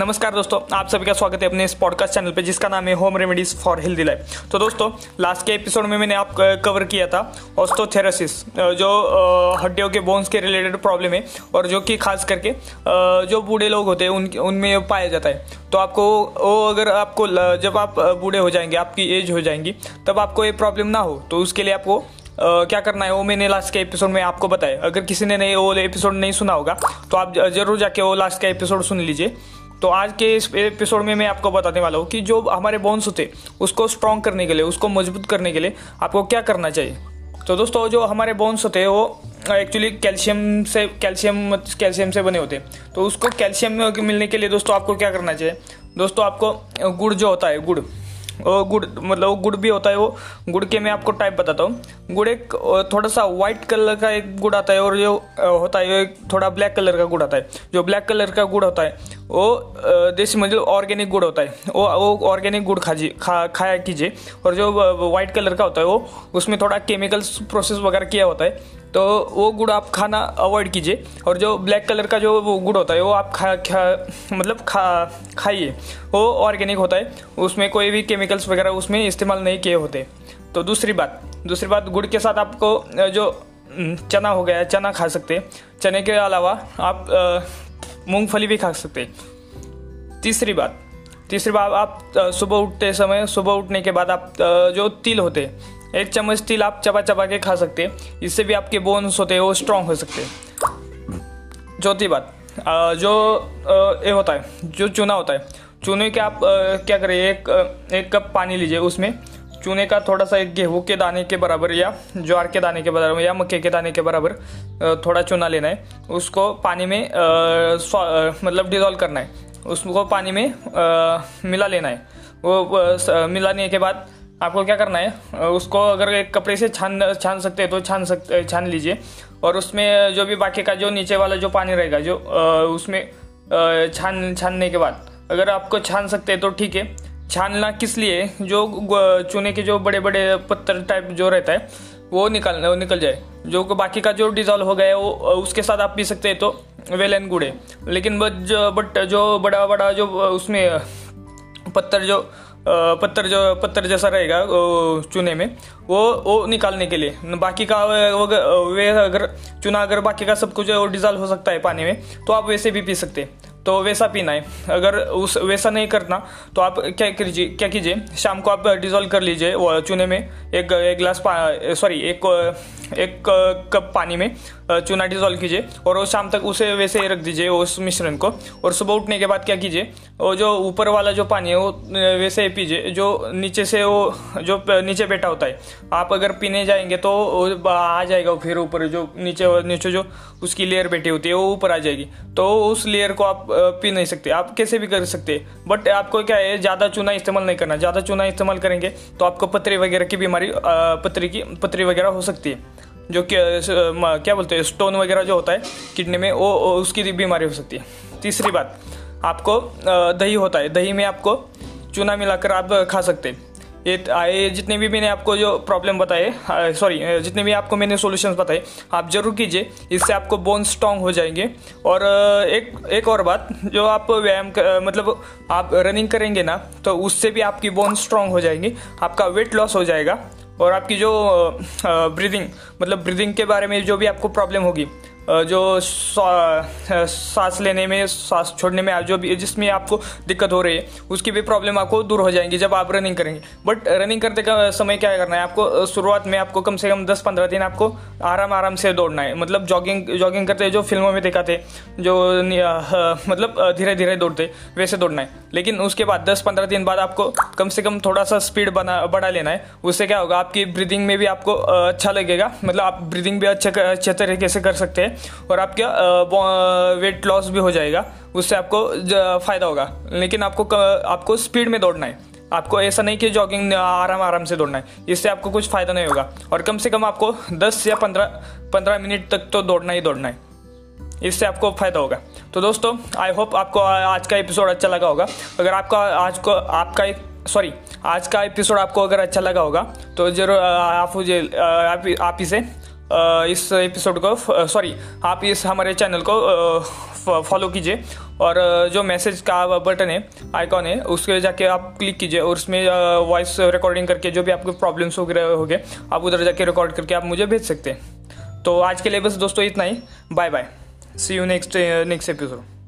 नमस्कार दोस्तों आप सभी का स्वागत है अपने इस पॉडकास्ट चैनल पे जिसका नाम है home remedies for healthy life तो दोस्तों लास्ट के एपिसोड में मैंने आप कवर किया था ऑस्टोथेरासिस जो हड्डियों के बोन्स के रिलेटेड प्रॉब्लम है और जो कि खास करके जो बूढ़े लोग होते हैं उन उनमें पाया जाता है। तो आपको वो अगर आपको जब आप बूढ़े हो जाएँगे आपकी एज हो जाएँगी तब आपको ये प्रॉब्लम ना हो। तो उसके लिए आपको Uh, क्या करना है वो मैंने लास्ट के एपिसोड में आपको बताया। अगर किसी ने नहीं वो एपिसोड नहीं सुना होगा तो आप ज़रूर जाके वो लास्ट का एपिसोड सुन लीजिए। तो आज के इस एपिसोड में मैं आपको बताने वाला हूँ कि जो हमारे बोन्स होते, उसको स्ट्रॉन्ग करने के लिए, उसको मज़बूत करने के लिए आपको क्या करना चाहिए? तो दोस्तों, जो हमारे बोन्स होते हैं, वो एक्चुअली कैल्शियम से कैल्शियम कैल्शियम से बने होते हैं। तो उसको कैल्शियम मिलने के लिए दोस्तों आपको क्या करना चाहिए? दोस्तों, आपको गुड़ जो होता है, गुड़। वो गुड़ मतलब गुड़ भी होता है वो। गुड़ के मैं आपको टाइप बताता हूँ। गुड़ एक थोड़ा सा व्हाइट कलर का एक गुड़ आता है और जो होता है एक थोड़ा ब्लैक कलर का गुड़ आता है। जो ब्लैक कलर का गुड़ होता है, वो देसी मतलब ऑर्गेनिक गुड़ होता है। वो वो ऑर्गेनिक गुड़ खाजिए खा, खाया कीजिए। और जो व्हाइट कलर का होता है वो, उसमें थोड़ा केमिकल्स प्रोसेस वगैरह किया होता है। तो वो गुड़ आप खाना अवॉइड कीजिए। और जो ब्लैक कलर का जो वो गुड़ होता है, वो आप खा खा मतलब खा, खाइए। वो ऑर्गेनिक होता है। उसमें कोई भी केमिकल्स वगैरह उसमें इस्तेमाल नहीं किए होते। तो दूसरी बात दूसरी बात, गुड़ के साथ आपको जो चना हो गया, चना खा सकते हैं। चने के अलावा आप मूंगफली भी खा सकते तीसरी बात तीसरी बात, आप सुबह उठते समय, सुबह उठने के बाद आप जो तिल होते हैं एक चम्मच तिल आप चबा चबा के खा सकते हैं। इससे भी आपके बोन्स होते हैं, वो स्ट्रांग हो सकते हैं। चौथी बात जो ये होता है, जो चूना होता है, चूने के आप क्या करें, एक एक कप पानी लीजिए उसमें। चूने का थोड़ा सा एक गेहूँ के दाने के बराबर या ज्वार के दाने के बराबर या मक्के के दाने के बराबर थोड़ा चूना लेना है। उसको पानी में मतलब डिजोल्व करना है। उसको पानी में मिला लेना है। वो मिलाने के बाद आपको क्या करना है उसको अगर एक कपड़े से छान छान सकते हैं तो छान सकते छान लीजिए। और उसमें जो भी बाकी का जो नीचे वाला जो पानी रहेगा, जो उसमें छान, छानने के बाद, अगर आपको छान सकते हैं तो ठीक है। छानना किस लिए जो चूने के जो बड़े बड़े पत्थर टाइप जो रहता है, वो निकल वो निकल जाए। जो बाकी का जो डिजॉल्व हो गया वो उसके साथ आप पी सकते हैं तो वेल एंड गुड है। लेकिन बट बट जो बड़ा बड़ा जो उसमें पत्थर जो पत्थर जो, पत्थर जैसा रहेगा चूने में, वो वो निकालने के लिए। बाकी का वो वे अगर, चूना अगर बाकी का सब कुछ डिजॉल्व हो सकता है पानी में तो आप वैसे भी पी सकते हैं। तो वैसा पीना है। अगर उस, वैसा नहीं करना तो आप क्या कीजिए क्या कीजिए, शाम को आप डिजोल्व कर लीजिए चूने में, एक एक गिलास सॉरी, एक एक कप पानी में चूना डिजोल्व कीजिए और वो शाम तक उसे वैसे ही रख दीजिए उस मिश्रण को। और सुबह उठने के बाद क्या कीजिए, वो जो ऊपर वाला जो पानी है वो वैसे ही पीजिए, जो नीचे से वो, जो नीचे बैठा होता है। आप अगर पीने जाएँगे तो आ जाएगा फिर ऊपर जो नीचे नीचे जो उसकी लेयर बैठी होती है वो ऊपर आ जाएगी। तो उस लेयर को आप पी नहीं सकते। आप कैसे भी कर सकते बट आपको क्या है, ज़्यादा चूना इस्तेमाल नहीं करना। ज़्यादा चूना इस्तेमाल करेंगे तो आपको पतरे वगैरह की बीमारी पतरी की पतरी वगैरह हो सकती है। जो क्या बोलते हैं स्टोन वगैरह जो होता है, किडनी में, वो उसकी बीमारी हो सकती है। तीसरी बात, आपको दही होता है। दही में आपको चूना मिलाकर आप खा सकते हैं। ये आए जितने भी मैंने आपको जो प्रॉब्लम बताए सॉरी जितने भी आपको मैंने सॉल्यूशंस बताए, आप ज़रूर कीजिए। इससे आपको बोन स्ट्रांग हो जाएँगे। और एक एक और बात, जो आप व्यायाम मतलब आप रनिंग करेंगे ना तो उससे भी आपकी बोन स्ट्रांग हो जाएँगी। आपका वेट लॉस हो जाएगा। और आपकी जो ब्रीदिंग मतलब ब्रीदिंग के बारे में जो भी आपको प्रॉब्लम होगी जो सांस लेने में, सांस छोड़ने में जो भी, जिसमें आपको दिक्कत हो रही है, उसकी भी प्रॉब्लम आपको दूर हो जाएँगी जब आप रनिंग करेंगे। बट रनिंग करते का, समय क्या करना है? आपको शुरुआत में आपको कम से कम दस पंद्रह दिन आपको आराम आराम से दौड़ना है। मतलब जॉगिंग जॉगिंग करते जो फ़िल्मों में दिखाते जो मतलब धीरे धीरे दौड़ते, वैसे दौड़ना है। लेकिन उसके बाद दस पंद्रह दिन बाद आपको कम से कम थोड़ा सा स्पीड बना, बढ़ा लेना है। उससे क्या होगा? आपकी ब्रीदिंग में भी आपको अच्छा लगेगा। मतलब आप ब्रीदिंग भी अच्छे अच्छे तरीके से कर सकते हैं। और आपका वेट लॉस भी हो जाएगा। उससे आपको फ़ायदा होगा। लेकिन आपको आपको स्पीड में दौड़ना है। आपको ऐसा नहीं कि जॉगिंग आराम आराम से दौड़ना है। इससे आपको कुछ फ़ायदा नहीं होगा। और कम से कम आपको 10 या 15 15 मिनट तक तो दौड़ना ही दौड़ना है। इससे आपको फ़ायदा होगा। तो दोस्तों आई होप आपको आज का एपिसोड अच्छा लगा होगा। अगर आपका आज को आपका एक सॉरी आज का एपिसोड आपको अगर अच्छा लगा होगा तो ज़रूर आप मुझे आप, आप इसे इस एपिसोड को सॉरी आप इस हमारे चैनल को फॉलो कीजिए। और जो मैसेज का बटन है आइकॉन है, उसके जाके आप क्लिक कीजिए और उसमें वॉइस रिकॉर्डिंग करके जो भी आपको प्रॉब्लम्स वगैरह हो गए, आप उधर जाके रिकॉर्ड करके आप मुझे भेज सकते हैं। तो आज के लिए बस दोस्तों इतना ही। Bye bye see you next next episode